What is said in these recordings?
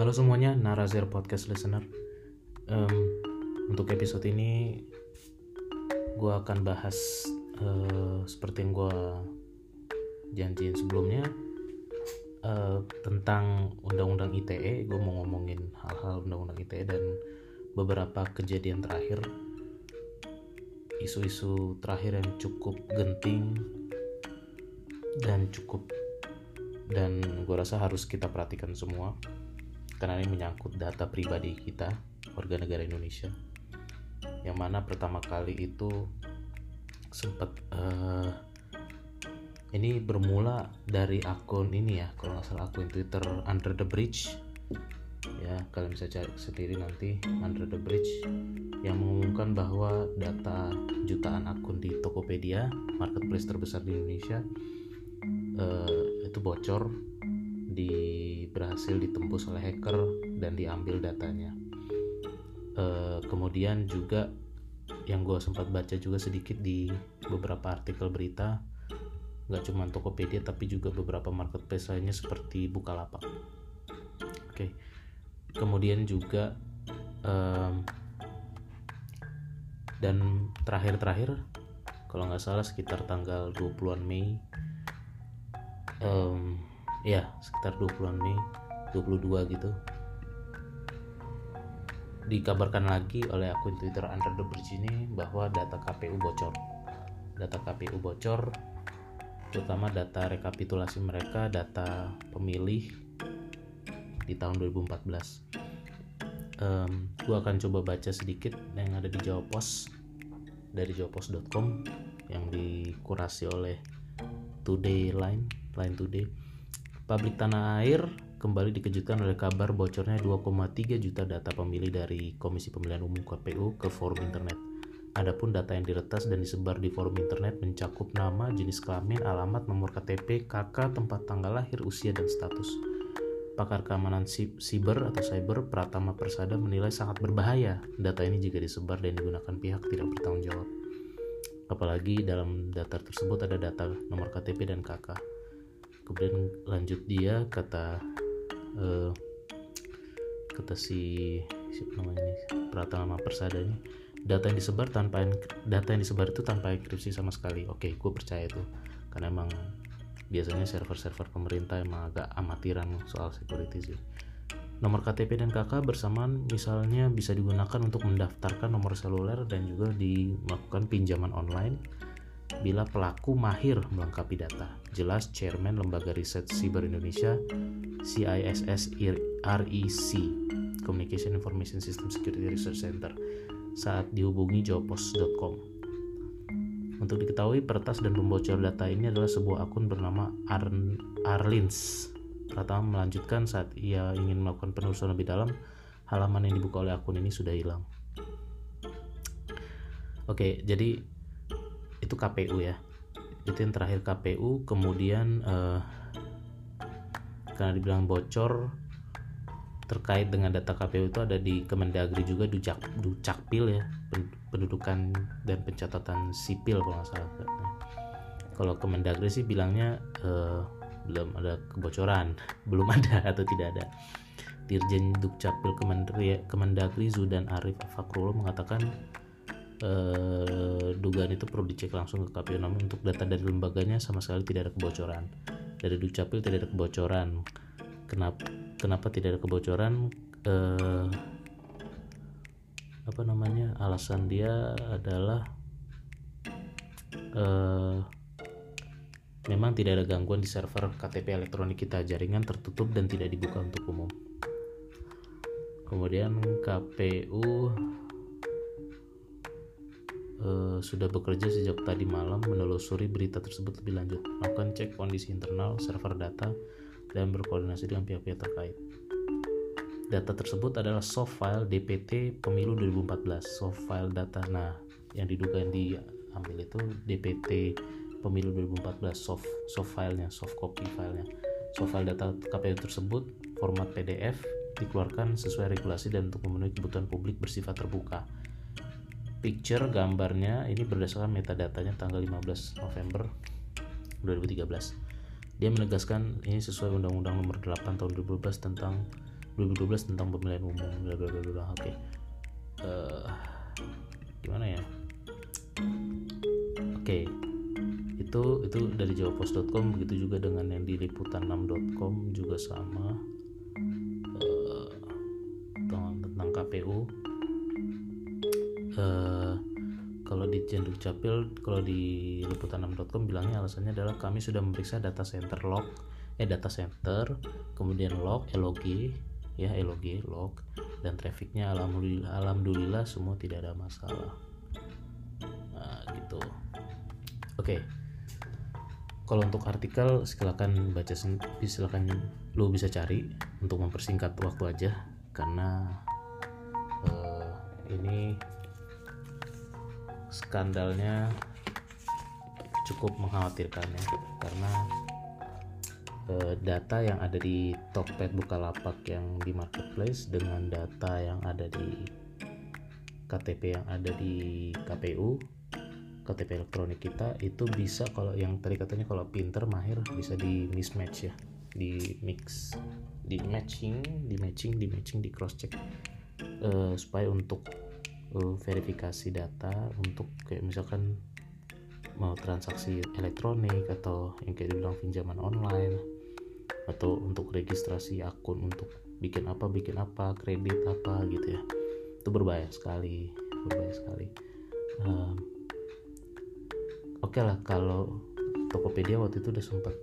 Halo semuanya, Narazir Podcast Listener. Em, untuk episode ini, gue akan bahas eh, seperti yang gue janjiin sebelumnya eh, tentang Undang-Undang ITE. Gue mau ngomongin hal-hal Undang-Undang ITE dan beberapa kejadian terakhir, isu-isu terakhir yang cukup genting dan cukup dan gue rasa harus kita perhatikan semua karena ini menyangkut data pribadi kita warga negara Indonesia yang mana pertama kali itu sempat eh, ini bermula dari akun ini ya kalau nggak salah akun Twitter Under the Bridge. Ya kalian bisa cari sendiri nanti Under the Bridge yang mengumumkan bahwa data jutaan akun di Tokopedia marketplace terbesar di Indonesia eh, itu bocor di berhasil ditembus oleh hacker dan diambil datanya. Eh, kemudian juga yang gue sempat baca juga sedikit di beberapa artikel berita nggak cuma Tokopedia tapi juga beberapa marketplace lainnya seperti Bukalapak. Oke kemudian juga em, dan terakhir-terakhir kalau nggak salah sekitar tanggal 20-an Mei em, ya sekitar 20-an Mei 22 gitu. Dikabarkan lagi oleh akun Twitter Under the Bridge bahwa data KPU bocor. Data KPU bocor terutama data rekapitulasi mereka data pemilih di tahun 2014 Em, gua akan coba baca sedikit yang ada di Jawa Pos dari jawapos.com yang dikurasi oleh Today Line Line Today Publik Tanah Air kembali dikejutkan oleh kabar bocornya 2,3 juta data pemilih dari Komisi Pemilihan Umum KPU ke forum internet. Adapun data yang diretas dan disebar di forum internet mencakup nama, jenis kelamin, alamat, nomor KTP, KK, tempat tanggal lahir, usia, dan status. Pakar keamanan si- siber atau cyber Pratama Persada menilai sangat berbahaya data ini jika disebar dan digunakan pihak tidak bertanggung jawab. Apalagi dalam data tersebut ada data nomor KTP dan KK kemudian lanjut dia kata eh, kata si siapa namanya ini? Pratama Persada ini data yang disebar tanpa data yang disebar itu tanpa enkripsi sama sekali. Oke gue percaya itu. Karena emang biasanya server-server pemerintah emang agak amatiran soal security sih. Nomor KTP dan KK bersamaan misalnya bisa digunakan untuk mendaftarkan nomor seluler dan juga di melakukan pinjaman online bila pelaku mahir melengkapi data. Jelas Chairman Lembaga Riset Siber Indonesia CISS REC Communication Information System Security Research Center saat dihubungi jawapos.com. Untuk diketahui, peretas dan pembocor data ini adalah sebuah akun bernama Arn Arlins. Pratama melanjutkan saat ia ingin melakukan penelusuran lebih dalam, halaman yang dibuka oleh akun ini sudah hilang. Oke, jadi itu KPU ya. Itu yang terakhir KPU kemudian eh, karena dibilang bocor terkait dengan data KPU itu ada di Kemendagri juga Dujak Dukcapil ya pen- pendudukan dan pencatatan sipil kalau nggak salah kalau Kemendagri sih bilangnya eh, belum ada kebocoran belum ada atau tidak ada. Dirjen Dukcapil Kemendagri, Kemendagri Zudan Arif Fakrullah mengatakan eh, dugaan itu perlu dicek langsung ke KPU. Namun untuk data dari lembaganya sama sekali tidak ada kebocoran. Dari Dukcapil tidak ada kebocoran. Kenapa kenapa tidak ada kebocoran? Eh, apa namanya? Alasan dia adalah eh, memang tidak ada gangguan di server KTP elektronik kita. Jaringan tertutup dan tidak dibuka untuk umum. Kemudian KPU eh, sudah bekerja sejak tadi malam menelusuri berita tersebut lebih lanjut, melakukan cek kondisi internal server data dan berkoordinasi dengan pihak-pihak terkait. Data tersebut adalah soft file DPT pemilu 2014, soft file data. Nah, yang diduga yang diambil itu DPT pemilu 2014 soft soft filenya, soft copy filenya. Soft file data KPU tersebut format PDF dikeluarkan sesuai regulasi dan untuk memenuhi kebutuhan publik bersifat terbuka picture gambarnya ini berdasarkan metadatanya tanggal 15 November 2013 Dia menegaskan ini sesuai Undang-Undang Nomor 8 Tahun 2012 tentang 2012 tentang pemilihan umum bla bla bla bla. Oke. Eh, gimana ya? Oke. Itu itu dari jawapos.com begitu juga dengan yang di liputan6.com juga sama. Eh, tentang, tentang KPU Eh, kalau di Jenduk Capil kalau di liputan6.com bilangnya alasannya adalah kami sudah memeriksa data center log eh data center kemudian log log ya log log dan trafficnya alhamdulillah alhamdulillah semua tidak ada masalah. Nah gitu. Oke. Kalau untuk artikel silakan baca silakan lu bisa cari untuk mempersingkat waktu aja karena eh, ini skandalnya cukup mengkhawatirkan ya karena eh, data yang ada di Tokped Bukalapak yang di marketplace dengan data yang ada di KTP yang ada di KPU KTP elektronik kita itu bisa kalau yang tadi katanya kalau pinter mahir bisa di mismatch ya di mix di matching di matching di matching di cross check. Eh, supaya untuk eh, verifikasi data untuk kayak misalkan mau transaksi elektronik atau yang kayak dibilang pinjaman online atau untuk registrasi akun untuk bikin apa bikin apa kredit apa gitu ya. Itu berbahaya sekali berbahaya sekali. Ehm, oke lah kalau Tokopedia waktu itu udah sempat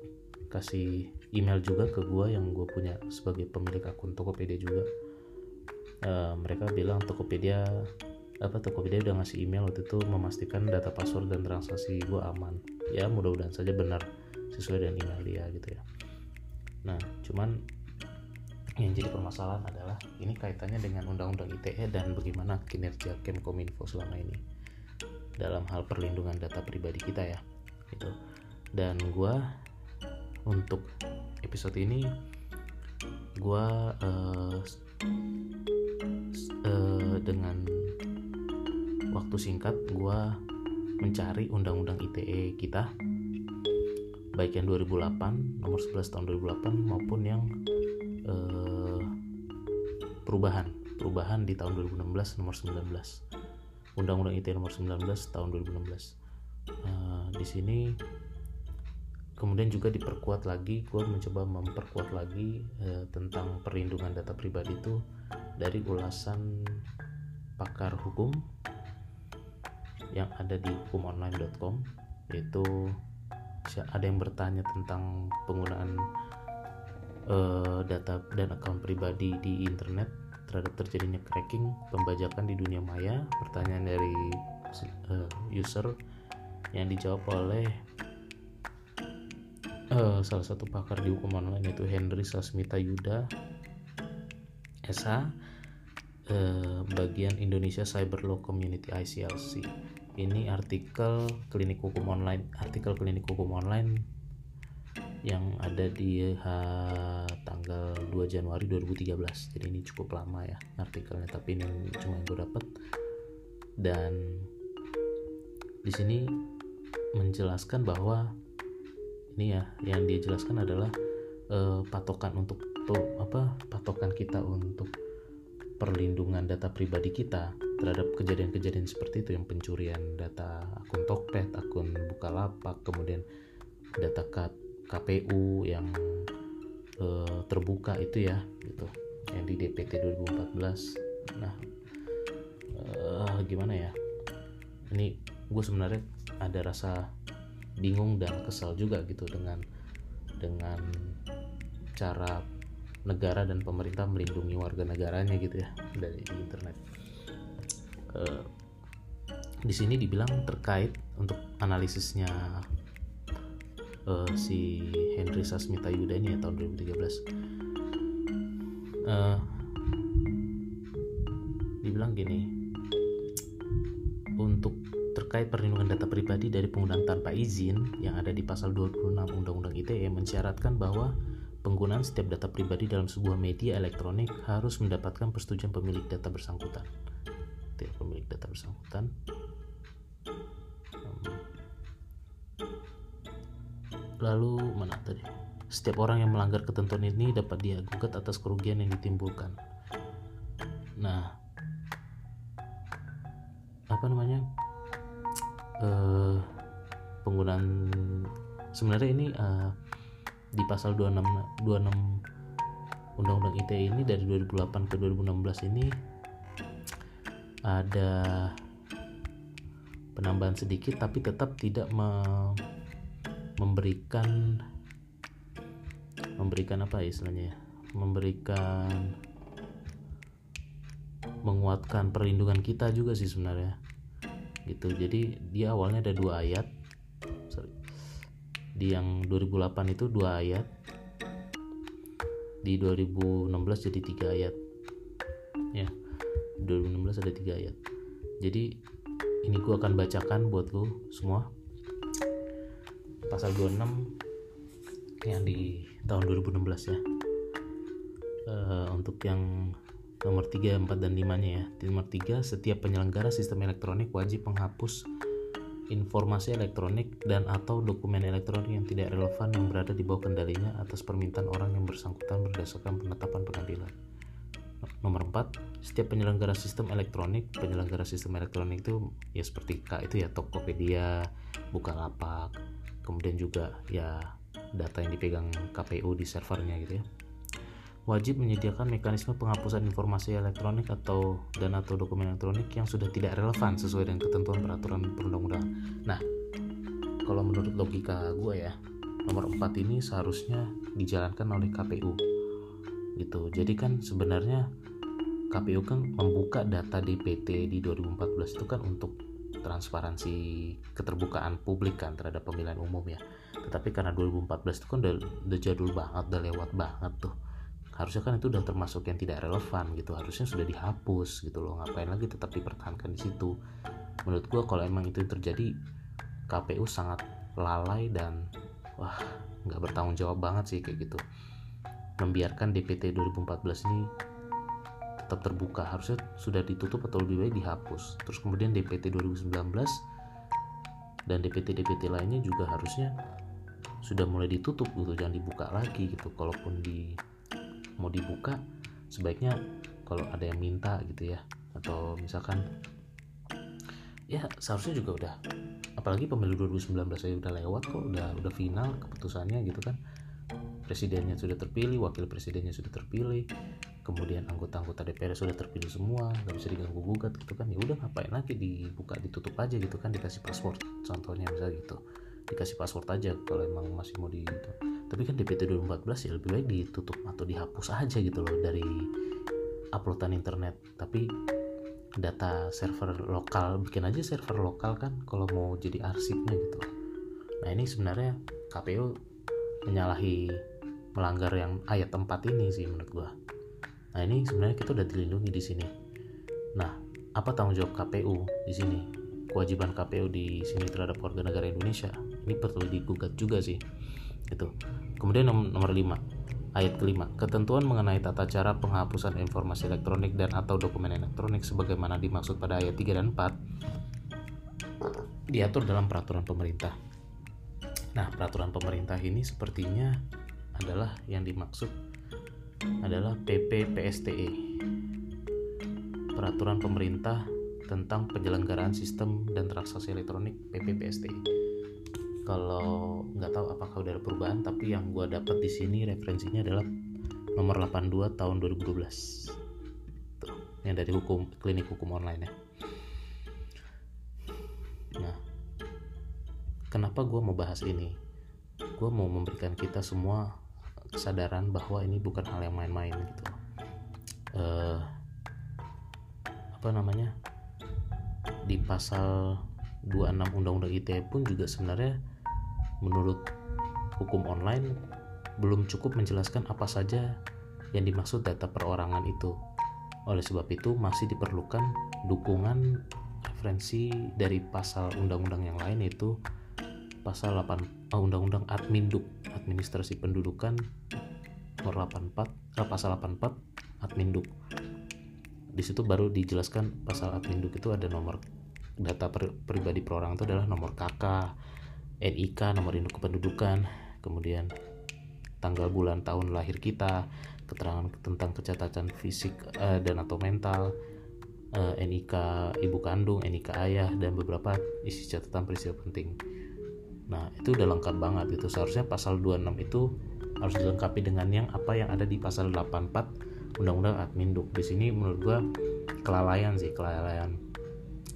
kasih email juga ke gua yang gue punya sebagai pemilik akun Tokopedia juga. Eh, mereka bilang Tokopedia apa Tokopedia udah ngasih email waktu itu memastikan data password dan transaksi gue aman. Ya mudah-mudahan saja benar sesuai dengan email dia gitu ya. Nah cuman yang jadi permasalahan adalah ini kaitannya dengan undang-undang ITE dan bagaimana kinerja Kemkominfo selama ini dalam hal perlindungan data pribadi kita ya gitu. Dan gue untuk episode ini gue eh, s- eh, dengan waktu singkat gue mencari undang-undang ITE kita baik yang 2008 nomor 11 tahun 2008 maupun yang eh, perubahan perubahan di tahun 2016 nomor 19 undang-undang ITE nomor 19 tahun 2016 Eh, di sini kemudian juga diperkuat lagi gue mencoba memperkuat lagi eh, tentang perlindungan data pribadi itu dari ulasan pakar hukum yang ada di hukumonline.com yaitu ada yang bertanya tentang penggunaan eh, data dan akun pribadi di internet terhadap terjadinya cracking pembajakan di dunia maya pertanyaan dari eh, user yang dijawab oleh eh, salah satu pakar di hukum online yaitu Henry Sasmita Yuda SH eh, bagian Indonesia Cyber Law Community ICLC ini artikel klinik hukum online artikel klinik hukum online yang ada di ha- tanggal 2 Januari 2013 jadi ini cukup lama ya artikelnya tapi ini cuma yang gue dapat dan di sini menjelaskan bahwa ini ya yang dia jelaskan adalah eh, patokan untuk apa patokan kita untuk perlindungan data pribadi kita terhadap kejadian-kejadian seperti itu yang pencurian data akun Tokped, akun Bukalapak, kemudian data KPU yang eh, terbuka itu ya gitu yang di DPT 2014 nah eh, gimana ya ini gue sebenarnya ada rasa bingung dan kesal juga gitu dengan dengan cara negara dan pemerintah melindungi warga negaranya gitu ya dari internet. Eh, di sini dibilang terkait untuk analisisnya eh, si Henry Sasmita Yuda ini ya tahun 2013. Eh, dibilang gini, untuk terkait perlindungan data pribadi dari penggunaan tanpa izin yang ada di pasal 26 Undang-Undang ITE mensyaratkan bahwa penggunaan setiap data pribadi dalam sebuah media elektronik harus mendapatkan persetujuan pemilik data bersangkutan. Hmm. lalu mana tadi? Setiap orang yang melanggar ketentuan ini dapat diagugat atas kerugian yang ditimbulkan. Nah apa namanya? Uh, penggunaan sebenarnya ini uh, di pasal 26 26 Undang-Undang ITE ini dari 2008 ke 2016 ini ada penambahan sedikit tapi tetap tidak me memberikan memberikan apa istilahnya ya? Memberikan menguatkan perlindungan kita juga sih sebenarnya. Gitu. Jadi dia awalnya ada dua ayat. Sorry. Di yang 2008 itu dua ayat. Di 2016 jadi tiga ayat. Ya. 2016 ada tiga ayat. Jadi ini gua akan bacakan buat lu semua pasal 26 yang di tahun 2016 ya uh, untuk yang Nomor 3, 4, dan 5-nya ya. Di nomor 3, setiap penyelenggara sistem elektronik wajib menghapus informasi elektronik dan atau dokumen elektronik yang tidak relevan yang berada di bawah kendalinya atas permintaan orang yang bersangkutan berdasarkan penetapan pengadilan. Nomor 4, setiap penyelenggara sistem elektronik, penyelenggara sistem elektronik itu ya seperti K itu ya Tokopedia, Bukalapak, kemudian juga ya data yang dipegang KPU di servernya gitu ya wajib menyediakan mekanisme penghapusan informasi elektronik atau dan atau dokumen elektronik yang sudah tidak relevan sesuai dengan ketentuan peraturan perundang-undangan. Nah, kalau menurut logika gue ya, nomor 4 ini seharusnya dijalankan oleh KPU. Gitu. Jadi kan sebenarnya KPU kan membuka data DPT di 2014 itu kan untuk transparansi keterbukaan publik kan terhadap pemilihan umum ya. Tetapi karena 2014 itu kan udah, udah jadul banget, udah lewat banget tuh. Harusnya kan itu udah termasuk yang tidak relevan gitu. Harusnya sudah dihapus gitu loh. Ngapain lagi tetap dipertahankan di situ? Menurut gue kalau emang itu terjadi KPU sangat lalai dan wah nggak bertanggung jawab banget sih kayak gitu membiarkan DPT 2014 ini tetap terbuka. Harusnya sudah ditutup atau lebih baik dihapus. Terus kemudian DPT 2019 dan DPT DPT lainnya juga harusnya sudah mulai ditutup gitu jangan dibuka lagi gitu. Kalaupun di mau dibuka sebaiknya kalau ada yang minta gitu ya. Atau misalkan ya seharusnya juga udah apalagi pemilu 2019 saya udah lewat kok udah udah final keputusannya gitu kan presidennya sudah terpilih wakil presidennya sudah terpilih kemudian anggota-anggota DPR sudah terpilih semua nggak bisa diganggu gugat gitu kan. Ya udah ngapain lagi dibuka ditutup aja gitu kan dikasih password. Contohnya misalnya gitu. Dikasih password aja kalau emang masih mau di gitu tapi kan DPT 2014 ya lebih baik ditutup atau dihapus aja gitu loh dari uploadan internet. Tapi data server lokal bikin aja server lokal kan kalau mau jadi arsipnya gitu. Nah ini sebenarnya KPU menyalahi melanggar yang ayat 4 ini sih menurut gua. Nah ini sebenarnya kita udah dilindungi di sini. Nah apa tanggung jawab KPU di sini? Kewajiban KPU di sini terhadap warga negara Indonesia. Ini perlu digugat juga sih. Itu kemudian nomor 5 ayat kelima ketentuan mengenai tata cara penghapusan informasi elektronik dan atau dokumen elektronik sebagaimana dimaksud pada ayat 3 dan 4 diatur dalam peraturan pemerintah nah peraturan pemerintah ini sepertinya adalah yang dimaksud adalah PPPSTE peraturan pemerintah tentang penyelenggaraan sistem dan transaksi elektronik PPPSTE kalau nggak tahu apakah udah ada perubahan tapi yang gue dapat di sini referensinya adalah nomor 82 tahun 2012 Tuh, yang dari hukum klinik hukum online ya kenapa gue mau bahas ini? Gue mau memberikan kita semua kesadaran bahwa ini bukan hal yang main-main gitu. Uh, apa namanya? Di pasal 26 Undang-Undang ITE pun juga sebenarnya menurut hukum online belum cukup menjelaskan apa saja yang dimaksud data perorangan itu. Oleh sebab itu masih diperlukan dukungan referensi dari pasal undang-undang yang lain yaitu pasal 8 uh, undang-undang Adminduk Administrasi Pendudukan nomor 84 uh, pasal 84 Adminduk. Di situ baru dijelaskan pasal Adminduk itu ada nomor data per, pribadi itu adalah nomor KK, NIK nomor induk kependudukan kemudian tanggal bulan tahun lahir kita keterangan tentang kecacatan fisik uh, dan atau mental eh, NIK ibu kandung NIK ayah dan beberapa isi catatan peristiwa penting nah itu udah lengkap banget itu seharusnya pasal 26 itu harus dilengkapi dengan yang apa yang ada di pasal 84 Undang-Undang Adminduk di sini menurut gua kelalaian sih kelalaian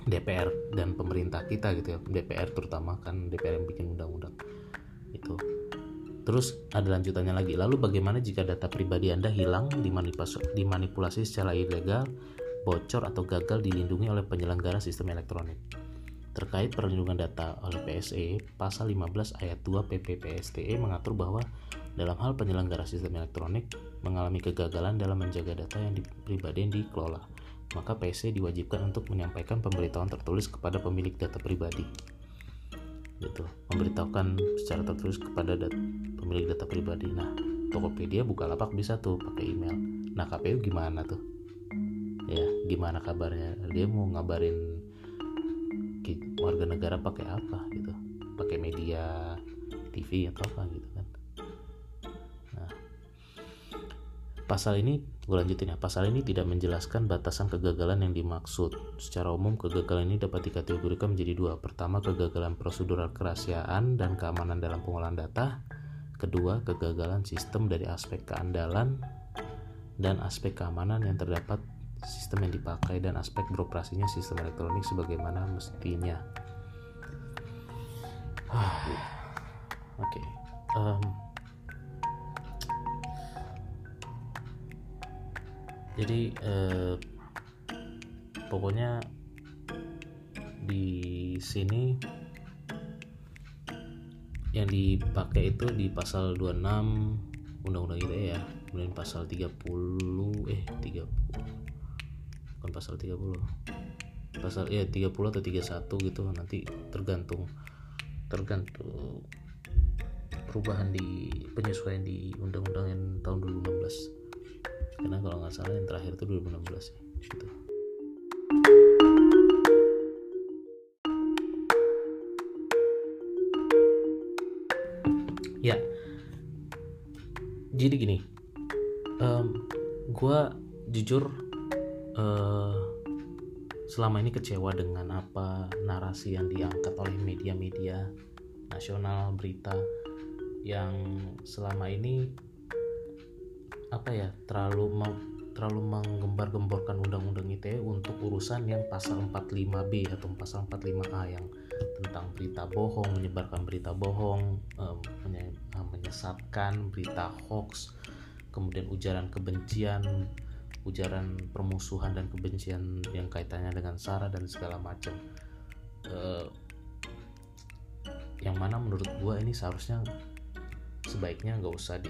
DPR dan pemerintah kita gitu ya DPR terutama kan DPR yang bikin undang-undang itu Terus ada lanjutannya lagi. Lalu bagaimana jika data pribadi Anda hilang, dimanipulasi secara ilegal, bocor atau gagal dilindungi oleh penyelenggara sistem elektronik? Terkait perlindungan data oleh PSE, pasal 15 ayat 2 PP PSTE mengatur bahwa dalam hal penyelenggara sistem elektronik mengalami kegagalan dalam menjaga data yang di, pribadi yang dikelola, maka PSE diwajibkan untuk menyampaikan pemberitahuan tertulis kepada pemilik data pribadi. Gitu memberitahukan secara tertulis kepada dat pemilik data pribadi. Nah Tokopedia buka lapak bisa tuh pakai email. Nah KPU gimana tuh? Ya gimana kabarnya? Dia mau ngabarin warga negara pakai apa gitu? Pakai media TV atau apa gitu kan? Nah pasal ini gue lanjutin ya. Pasal ini tidak menjelaskan batasan kegagalan yang dimaksud. Secara umum kegagalan ini dapat dikategorikan menjadi dua. Pertama kegagalan prosedural kerahasiaan dan keamanan dalam pengolahan data. Kedua kegagalan sistem dari aspek keandalan dan aspek keamanan yang terdapat sistem yang dipakai dan aspek beroperasinya sistem elektronik sebagaimana mestinya oke okay. um, jadi eh, pokoknya di sini yang dipakai itu di pasal 26 undang-undang ITE ya kemudian pasal 30 eh 30 bukan pasal 30 pasal ya 30 atau 31 gitu nanti tergantung tergantung perubahan di penyesuaian di undang-undang yang tahun 2016 karena kalau nggak salah yang terakhir itu 2016 ya gitu. Ya. Jadi gini um, gue jujur uh, selama ini kecewa dengan apa narasi yang diangkat oleh media-media nasional berita yang selama ini apa ya terlalu mau terlalu menggembar-gemborkan undang-undang ITE untuk urusan yang pasal 45B atau pasal 45A yang tentang berita bohong, menyebarkan berita bohong, menyesatkan, berita hoax, kemudian ujaran kebencian, ujaran permusuhan dan kebencian yang kaitannya dengan SARA dan segala macam. Uh, yang mana menurut gua ini seharusnya sebaiknya nggak usah di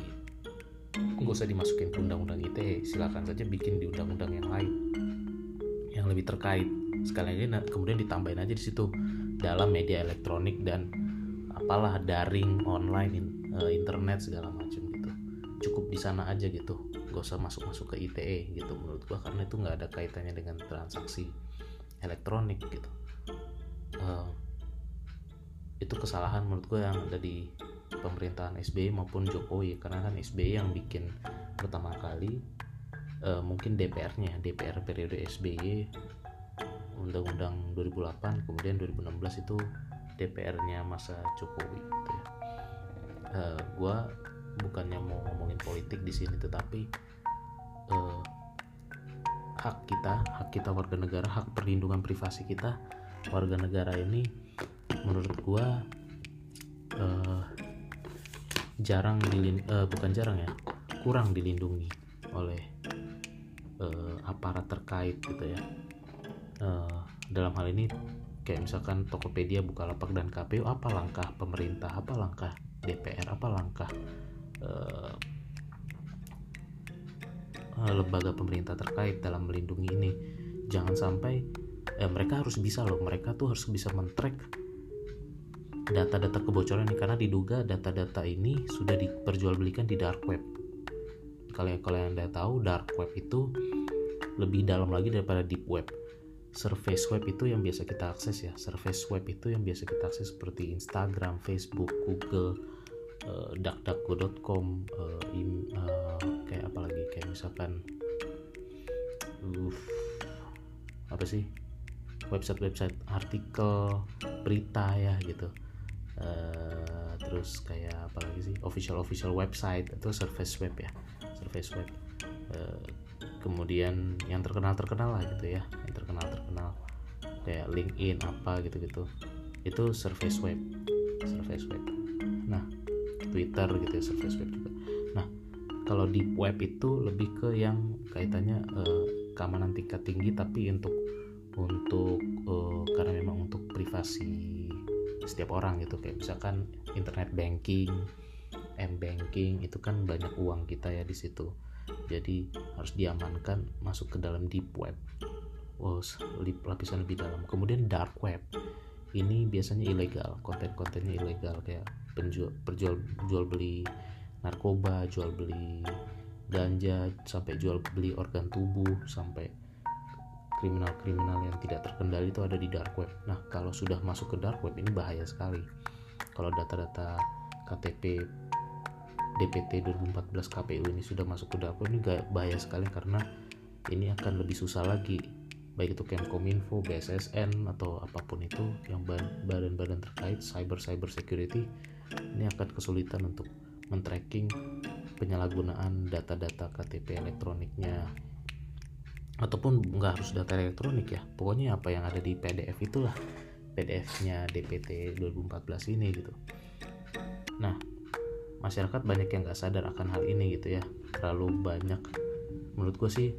nggak usah dimasukin ke undang-undang ITE silakan saja bikin di undang-undang yang lain yang lebih terkait. Sekali lagi kemudian ditambahin aja di situ. Dalam media elektronik dan apalah daring online eh, internet segala macam gitu. Cukup di sana aja gitu gak usah masuk-masuk ke ITE gitu menurut gua karena itu nggak ada kaitannya dengan transaksi elektronik gitu uh, itu kesalahan menurut gua yang ada di pemerintahan SBY maupun Jokowi karena kan SBY yang bikin pertama kali uh, mungkin DPR-nya DPR periode SBY Undang-Undang 2008 kemudian 2016 itu DPR-nya masa Jokowi gitu ya. Uh, gua bukannya mau ngomongin politik di sini tetapi uh, hak kita hak kita warga negara hak perlindungan privasi kita warga negara ini menurut gua uh, jarang dilin uh, bukan jarang ya kurang dilindungi oleh uh, aparat terkait gitu ya. Uh, dalam hal ini kayak misalkan Tokopedia Bukalapak dan KPU apa langkah pemerintah apa langkah DPR apa langkah uh, lembaga pemerintah terkait dalam melindungi ini jangan sampai eh, mereka harus bisa loh mereka tuh harus bisa men-track data-data kebocoran ini karena diduga data-data ini sudah diperjualbelikan di dark web. Kalau kalian anda tahu dark web itu lebih dalam lagi daripada deep web. Surface web itu yang biasa kita akses ya. Surface web itu yang biasa kita akses seperti Instagram, Facebook, Google, uh, duckduckgo.com uh, uh, kayak apa lagi? Kayak misalkan uh, apa sih? Website-website artikel berita ya gitu. Uh, terus kayak apa lagi sih? Official official website atau service web ya service web. Uh, kemudian yang terkenal terkenal lah gitu ya yang terkenal terkenal kayak LinkedIn apa gitu gitu itu service web service web. Nah Twitter gitu ya service web juga. Nah kalau di web itu lebih ke yang kaitannya uh, keamanan tingkat tinggi tapi untuk untuk uh, karena memang untuk privasi setiap orang gitu. Kayak misalkan internet banking m banking itu kan banyak uang kita ya di situ. Jadi harus diamankan masuk ke dalam deep web. Oh lapisan lebih dalam. Kemudian dark web ini biasanya ilegal konten-kontennya ilegal kayak penjual perjual jual beli narkoba jual beli ganja sampai jual beli organ tubuh sampai kriminal-kriminal yang tidak terkendali itu ada di dark web. Nah, kalau sudah masuk ke dark web ini bahaya sekali. Kalau data-data KTP DPT 2014 KPU ini sudah masuk ke dark web ini bahaya sekali karena ini akan lebih susah lagi baik itu Kemkominfo, BSSN atau apa pun itu yang badan-badan terkait cyber cyber security ini akan kesulitan untuk men-tracking penyalahgunaan data-data KTP elektroniknya. Ataupun nggak harus data elektronik ya pokoknya apa yang ada di PDF itulah PDF-nya DPT 2014 ini gitu. Nah masyarakat banyak yang nggak sadar akan hal ini gitu ya terlalu banyak. Menurut gue sih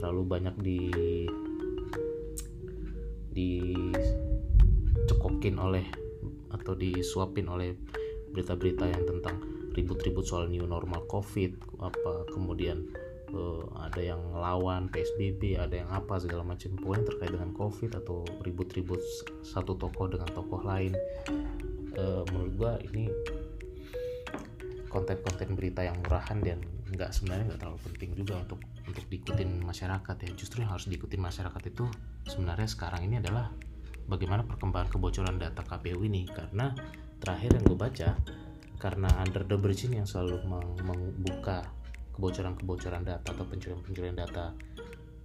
terlalu banyak di dicekokin oleh atau disuapin oleh berita-berita yang tentang ribut-ribut soal new normal covid apa kemudian uh, ada yang lawan PSBB ada yang apa segala macam. Pokoknya terkait dengan COVID atau ribut-ribut satu tokoh dengan tokoh lain. Uh, menurut gua ini konten-konten berita yang murahan dan nggak sebenarnya nggak terlalu penting juga untuk untuk diikutin masyarakat ya. Justru yang harus diikutin masyarakat itu sebenarnya sekarang ini adalah bagaimana perkembangan kebocoran data KPU ini. Karena terakhir yang gue baca karena under the bridge ini yang selalu membuka kebocoran-kebocoran data atau pencurian-pencurian data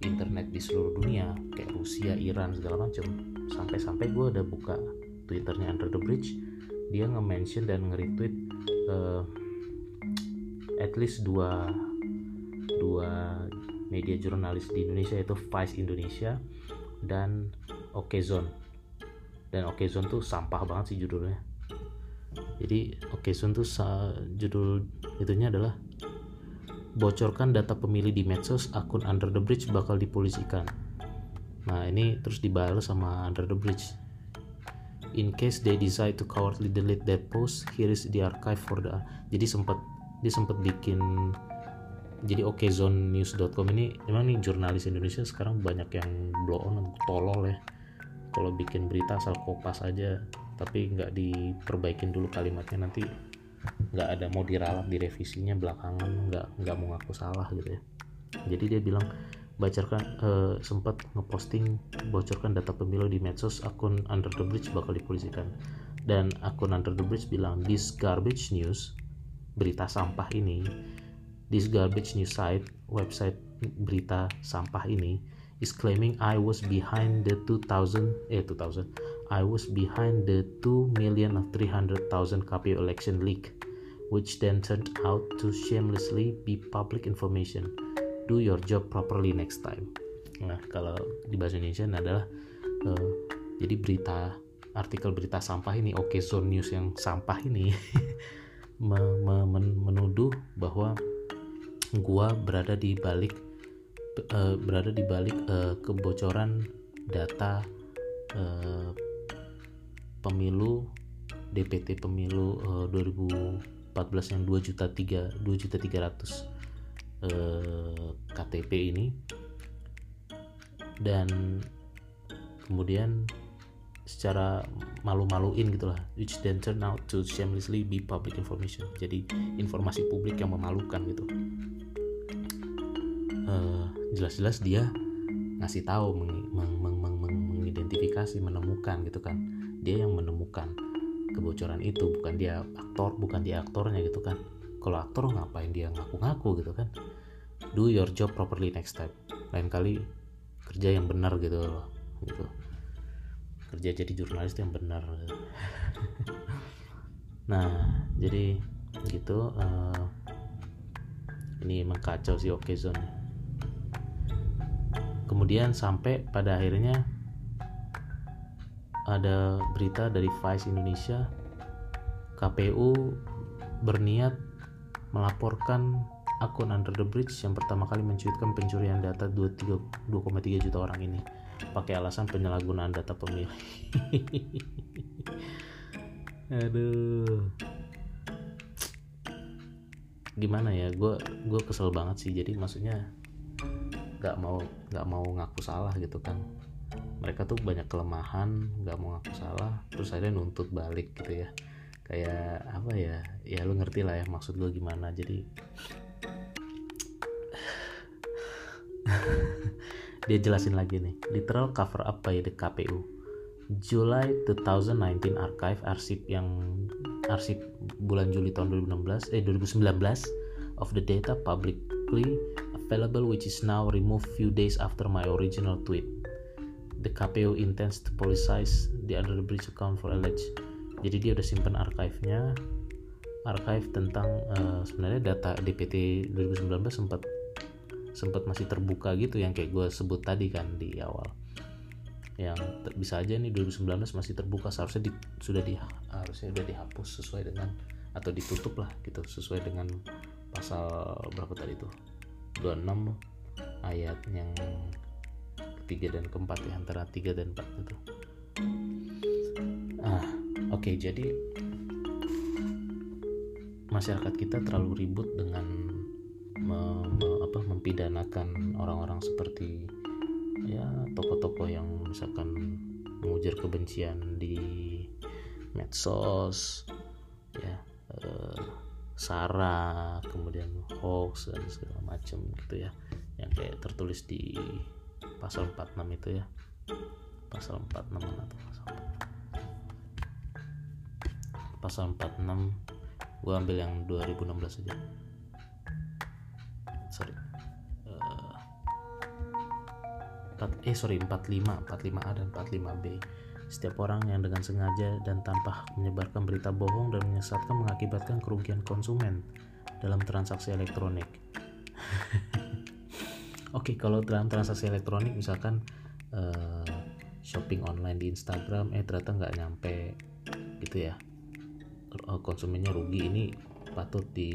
internet di seluruh dunia kayak Rusia, Iran segala macam sampai-sampai gue udah buka twitternya Under the Bridge dia nge-mention dan nge-retweet uh, at least dua dua media jurnalis di Indonesia yaitu Vice Indonesia dan Okezone dan Okezone tuh sampah banget sih judulnya jadi Okezone tuh judul itunya adalah bocorkan data pemilih di medsos akun Under the Bridge bakal dipolisikan. Nah ini terus dibalas sama Under the Bridge. In case they decide to cowardly delete that post, here is the archive for the. Jadi sempat dia sempat bikin jadi okezonnews.com ini memang nih jurnalis Indonesia sekarang banyak yang blow on tolol ya. Kalau bikin berita asal kopas aja tapi nggak diperbaikin dulu kalimatnya. Nanti nggak ada mau diralat direvisinya belakangan nggak nggak mau ngaku salah gitu ya. Jadi dia bilang bacakan uh, sempat ngeposting bocorkan data pemilu di medsos akun Under the Bridge bakal dipolisikan dan akun Under the Bridge bilang this garbage news berita sampah ini this garbage news site website berita sampah ini is claiming I was behind the 2000 eh 2000 I was behind the 2 million of 300,000 KPU election leak which then turned out to shamelessly be public information. Do your job properly next time. Nah, kalau di bahasa Indonesia adalah uh, jadi berita artikel berita sampah ini Oke okay, Zone News yang sampah ini me, me, men, menuduh bahwa gua berada di balik uh, berada di balik uh, kebocoran data uh, pemilu DPT pemilu uh, 2000 14 yang 2 juta 3 2 juta 300 eh, KTP ini. Dan kemudian secara malu-maluin gitulah which then turn out to shamelessly be public information. Jadi informasi publik yang memalukan gitu. Uh, jelas-jelas dia ngasih tahu meng, meng, meng, meng, mengidentifikasi menemukan gitu kan. Dia yang menemukan kebocoran itu bukan dia aktor bukan dia aktornya gitu kan. Kalau aktor ngapain dia ngaku-ngaku gitu kan? Do your job properly next time. Lain kali kerja yang benar gitu loh gitu kerja jadi jurnalis yang benar. Nah jadi gitu uh, ini mengkacau si Okezone. Kemudian sampai pada akhirnya ada berita dari Vice Indonesia KPU berniat melaporkan akun Under the Bridge yang pertama kali mencuitkan pencurian data 2,3 juta orang ini pakai alasan penyalahgunaan data pemilih. Aduh. Gimana ya gue gue kesel banget sih. Jadi maksudnya nggak mau nggak mau ngaku salah gitu kan. Mereka tuh banyak kelemahan nggak mau ngaku salah terus akhirnya nuntut balik gitu ya. Kayak apa ya? Ya lu ngerti lah ya maksud gue gimana. Jadi dia jelasin lagi nih. Literal cover up by the KPU July 2019 archive arsip yang arsip bulan Juli tahun 2016 eh 2019 of the data publicly available which is now removed few days after my original tweet. The KPU intends to politicize the under the bridge account for alleged. Jadi dia udah simpan archive-nya. Archive tentang uh, sebenarnya data DPT 2019 sempat sempat masih terbuka gitu yang kayak gue sebut tadi kan di awal. Yang bisa aja nih 2019 masih terbuka seharusnya di, sudah di harusnya udah dihapus sesuai dengan atau ditutup lah gitu sesuai dengan pasal berapa tadi itu 26 ayat yang ketiga dan keempat ya antara tiga dan empat itu. Ah oke okay, jadi masyarakat kita terlalu ribut dengan me, apa, mempidanakan orang-orang seperti ya tokoh-tokoh yang misalkan mengujar kebencian di medsos ya eh, sara kemudian hoax dan segala macam gitu ya. Yang kayak tertulis di pasal 46 itu ya. Pasal 46 atau pasal pasal 46 gue ambil yang 2016 aja sorry. Uh, eh sorry 45 45A dan 45B setiap orang yang dengan sengaja dan tanpa menyebarkan berita bohong dan menyesatkan mengakibatkan kerugian konsumen dalam transaksi elektronik. Oke, okay, kalau dalam transaksi elektronik misalkan uh, shopping online di Instagram, eh ternyata nggak nyampe gitu ya, konsumennya rugi ini patut di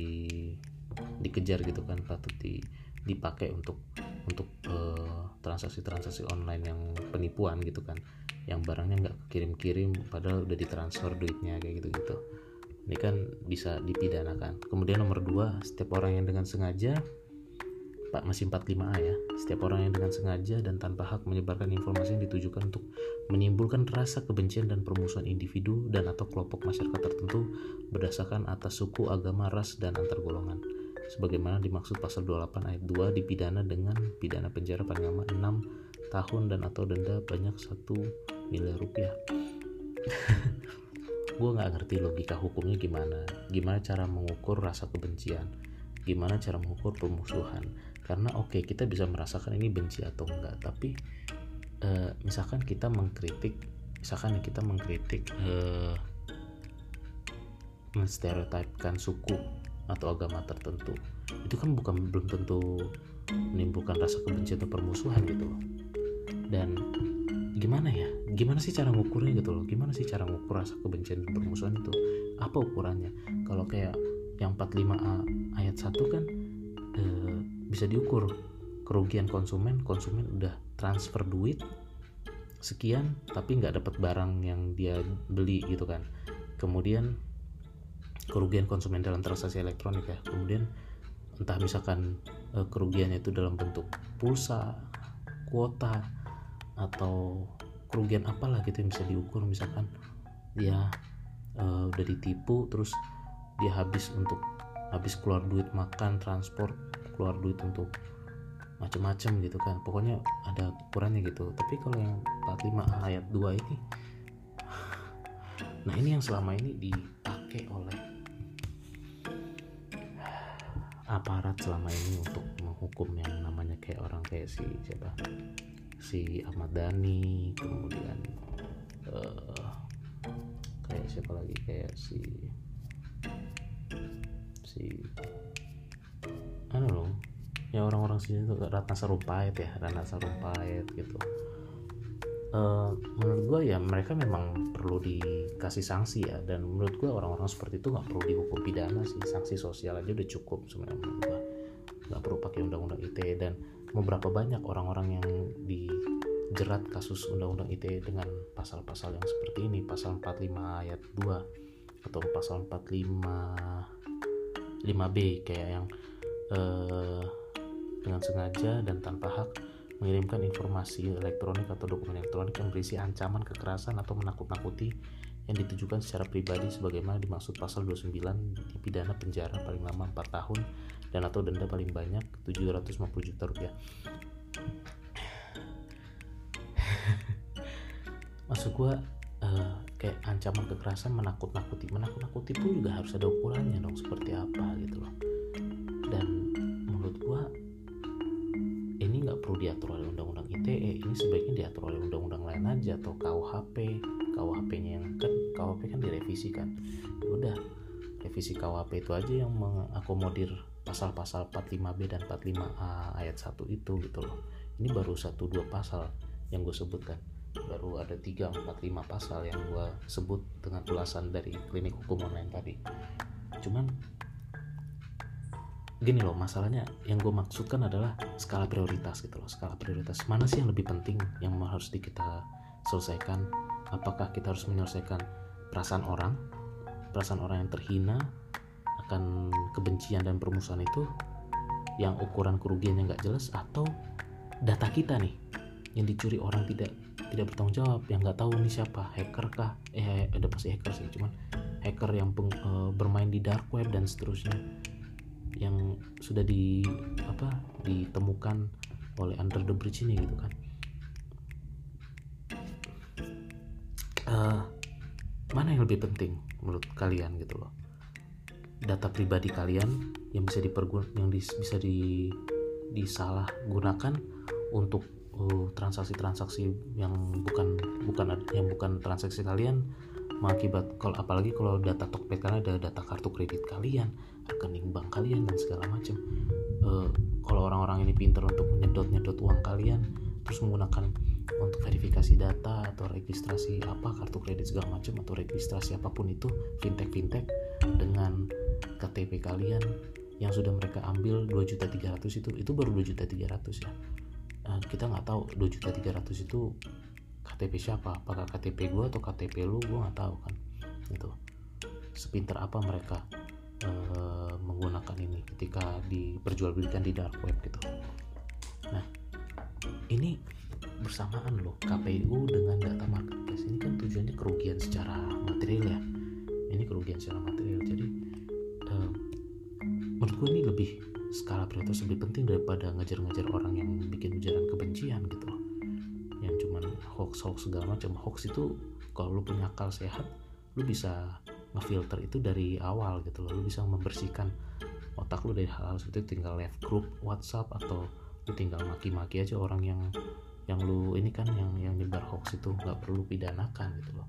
dikejar gitu kan patut di, dipakai untuk untuk uh, transaksi-transaksi online yang penipuan gitu kan. Yang barangnya nggak kirim-kirim padahal udah ditransfer duitnya kayak gitu-gitu. Ini kan bisa dipidanakan. Kemudian nomor dua setiap orang yang dengan sengaja Pak masih 45A ya. Setiap orang yang dengan sengaja dan tanpa hak menyebarkan informasi yang ditujukan untuk menimbulkan rasa kebencian dan permusuhan individu dan atau kelompok masyarakat tertentu berdasarkan atas suku, agama, ras, dan antar golongan sebagaimana dimaksud pasal 28 ayat 2 dipidana dengan pidana penjara paling lama 6 tahun dan atau denda banyak 1 miliar rupiah. Gue nggak ngerti logika hukumnya gimana. Gimana cara mengukur rasa kebencian? Gimana cara mengukur permusuhan? Karena oke okay, kita bisa merasakan ini benci atau enggak tapi uh, misalkan kita mengkritik misalkan kita mengkritik uh, menstereotipkan suku atau agama tertentu. Itu kan bukan belum tentu menimbulkan rasa kebencian atau permusuhan gitu loh. Dan gimana ya? Gimana sih cara ngukurnya gitu loh? Gimana sih cara ngukur rasa kebencian dan permusuhan itu? Apa ukurannya? Kalau kayak yang 45A ayat 1 kan e, bisa diukur. Kerugian konsumen konsumen udah transfer duit sekian tapi nggak dapat barang yang dia beli gitu kan. Kemudian kerugian konsumen dalam transaksi elektronik ya. Kemudian entah misalkan uh, kerugiannya itu dalam bentuk pulsa kuota atau kerugian apalah gitu yang bisa diukur. Misalkan dia uh, udah ditipu terus dia habis untuk habis keluar duit makan transport keluar duit untuk macam-macam gitu kan. Pokoknya ada ukurannya gitu. Tapi kalau yang 45 ayat 2 ini nah ini yang selama ini dipakai oleh aparat selama ini untuk menghukum yang namanya kayak orang kayak si siapa? Si Ahmad Dhani kemudian uh, kayak siapa lagi? Kayak si si anu loh ya orang-orang sini tuh Ratna Sarumpait ya Ratna Sarumpait gitu uh, menurut gue ya mereka memang perlu dikasih sanksi ya. Dan menurut gue orang-orang seperti itu nggak perlu dihukum pidana sih. Sanksi sosial aja udah cukup sebenarnya menurut gue nggak perlu pakai undang-undang ITE dan beberapa banyak orang-orang yang dijerat kasus undang-undang ITE dengan pasal-pasal yang seperti ini. Pasal 45 ayat 2 atau pasal 45 5B kayak yang uh, dengan sengaja dan tanpa hak mengirimkan informasi elektronik atau dokumen elektronik yang berisi ancaman kekerasan atau menakut-nakuti yang ditujukan secara pribadi sebagaimana dimaksud pasal 29 dipidana penjara paling lama 4 tahun dan atau denda paling banyak 750 juta rupiah. Maksud gue uh, kayak ancaman kekerasan menakut-nakuti. Menakut-nakuti pun juga harus ada ukurannya dong seperti apa gitu loh perlu diatur oleh undang-undang ITE ini sebaiknya diatur oleh undang-undang lain aja atau KUHP KUHP-nya yang kan KUHP kan direvisi kan. Ya udah revisi KUHP itu aja yang mengakomodir pasal-pasal 45B dan 45A ayat 1 itu gitu loh. Ini baru satu dua pasal yang gue sebutkan. Baru ada 3, 4, 5 pasal yang gue sebut dengan ulasan dari klinik hukum online tadi. Cuman gini loh masalahnya yang gue maksudkan adalah skala prioritas gitu loh skala prioritas. Mana sih yang lebih penting yang harus di kita selesaikan? Apakah kita harus menyelesaikan perasaan orang perasaan orang yang terhina akan kebencian dan permusuhan itu yang ukuran kerugiannya nggak jelas? Atau data kita nih yang dicuri orang tidak tidak bertanggung jawab yang nggak tahu ini siapa hacker kah? Eh ada pasti hacker sih cuman hacker yang uh, bermain di dark web dan seterusnya yang sudah di apa ditemukan oleh under the bridge ini gitu kan. Uh, mana yang lebih penting menurut kalian gitu loh? Data pribadi kalian yang bisa dipergun yang di, bisa di disalahgunakan untuk uh, transaksi-transaksi yang bukan bukan yang bukan transaksi kalian mengakibat kalau apalagi kalau data Tokped kalian ada data kartu kredit kalian rekening bank kalian dan segala macam. Uh, kalau orang-orang ini pintar untuk menyedot-nyedot uang kalian terus menggunakan untuk verifikasi data atau registrasi apa kartu kredit segala macam atau registrasi apa pun itu fintech fintech dengan KTP kalian yang sudah mereka ambil 2.300 itu itu baru 2.300 ya. Nah, kita nggak tahu 2.300 itu KTP siapa apakah KTP gue atau KTP lu gue nggak tahu kan itu sepintar apa mereka uh, menggunakan ini ketika diperjualbelikan di dark web gitu. Nah ini bersamaan loh KPU dengan data marketplace. Ini kan tujuannya kerugian secara material ya. Ini kerugian secara material. Jadi uh, menurut ini lebih skala prioritas lebih penting daripada ngejar-ngejar orang yang bikin ujaran kebencian gitu loh. Hoax hoax segala macam. Hoax itu kalau lu punya akal sehat lu bisa ngefilter itu dari awal gitu loh. Lu bisa membersihkan otak lu dari hal-hal seperti itu. Tinggal left group WhatsApp atau lu tinggal maki-maki aja orang yang yang lu ini kan yang yang nyebar hoax itu nggak perlu pidanakan gitu loh.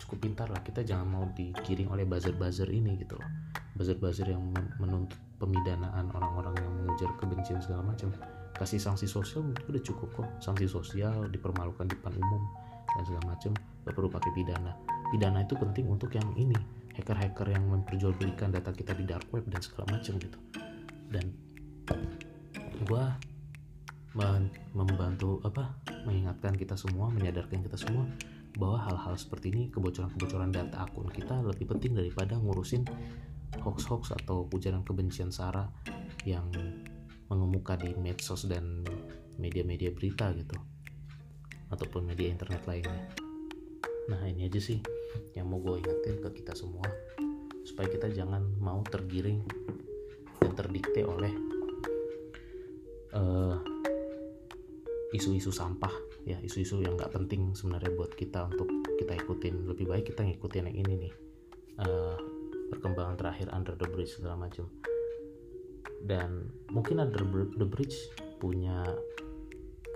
Cukup pintar lah. Kita jangan mau dikiring oleh buzzer-buzzer ini gitu loh. Buzzer-buzzer yang menuntut pemidanaan orang-orang yang mengujar kebencian segala macam. Kasih sanksi sosial udah cukup kok. Sanksi sosial dipermalukan di depan umum dan segala macam. Gak perlu pakai pidana pidana itu penting untuk yang ini hacker-hacker yang memperjualbelikan data kita di dark web dan segala macam gitu. Dan gue membantu apa mengingatkan kita semua menyadarkan kita semua bahwa hal-hal seperti ini kebocoran-kebocoran data akun kita lebih penting daripada ngurusin hoax-hoax atau ujaran kebencian sara yang mengemuka di medsos dan media-media berita gitu ataupun media internet lainnya nah ini aja sih yang mau gue ingetin ke kita semua supaya kita jangan mau tergiring dan terdikte oleh eh, isu-isu sampah ya isu-isu yang nggak penting sebenarnya buat kita untuk kita ikutin. Lebih baik kita ngikutin yang ini nih uh, perkembangan terakhir under the bridge segala macam dan mungkin under the bridge punya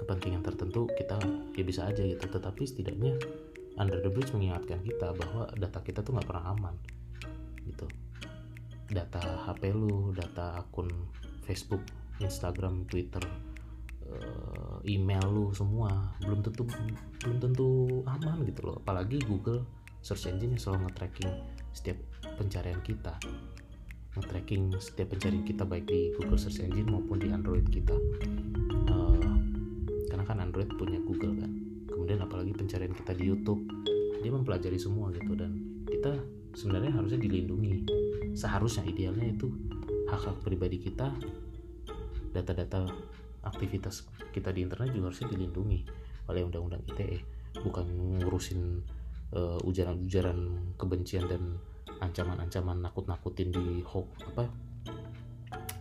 kepentingan tertentu kita ya bisa aja gitu. Tetapi setidaknya under the bridge mengingatkan kita bahwa data kita tuh nggak pernah aman gitu. Data HP lu data akun Facebook Instagram Twitter eh, email lu semua belum tentu belum tentu aman gitu loh. Apalagi Google search engine yang selalu nge-tracking setiap pencarian kita. Nge-tracking setiap pencarian kita baik di Google search engine maupun di Android kita. Uh, karena kan Android punya Google kan kemudian apalagi pencarian kita di YouTube. Dia mempelajari semua gitu dan kita sebenarnya harusnya dilindungi. Seharusnya idealnya itu hak hak pribadi kita data-data aktivitas kita di internet juga harusnya dilindungi oleh undang-undang ITE bukan ngurusin uh, ujaran-ujaran kebencian dan ancaman-ancaman nakut-nakutin di hoax apa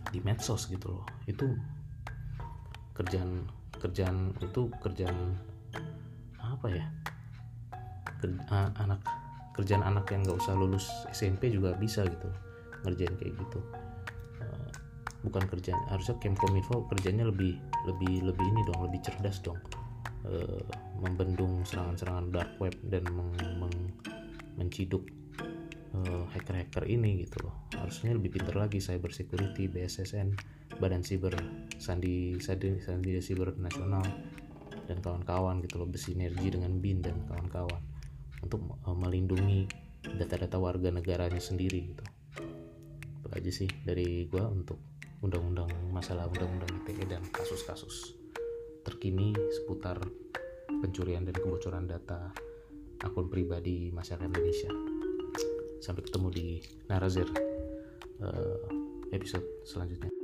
di medsos gitu loh. Itu kerjaan kerjaan itu kerjaan apa ya? Ker, uh, anak kerjaan anak yang nggak usah lulus SMP juga bisa gitu ngerjain kayak gitu. Uh, bukan kerjaan harusnya Kemkominfo kerjanya lebih lebih lebih ini dong lebih cerdas dong. Uh, membendung serangan-serangan dark web dan meng, meng, menciduk hacker-hacker ini gitu loh. Harusnya lebih pintar lagi cyber security BSSN Badan Siber Sandi Sandi Sandi Siber Nasional dan kawan-kawan gitu loh bersinergi dengan BIN dan kawan-kawan untuk uh, melindungi data-data warga negaranya sendiri gitu. Itu aja sih dari gua untuk undang-undang masalah undang-undang ITE dan kasus-kasus terkini seputar pencurian dan kebocoran data akun pribadi masyarakat Indonesia. Sampai ketemu di Narazir uh, episode selanjutnya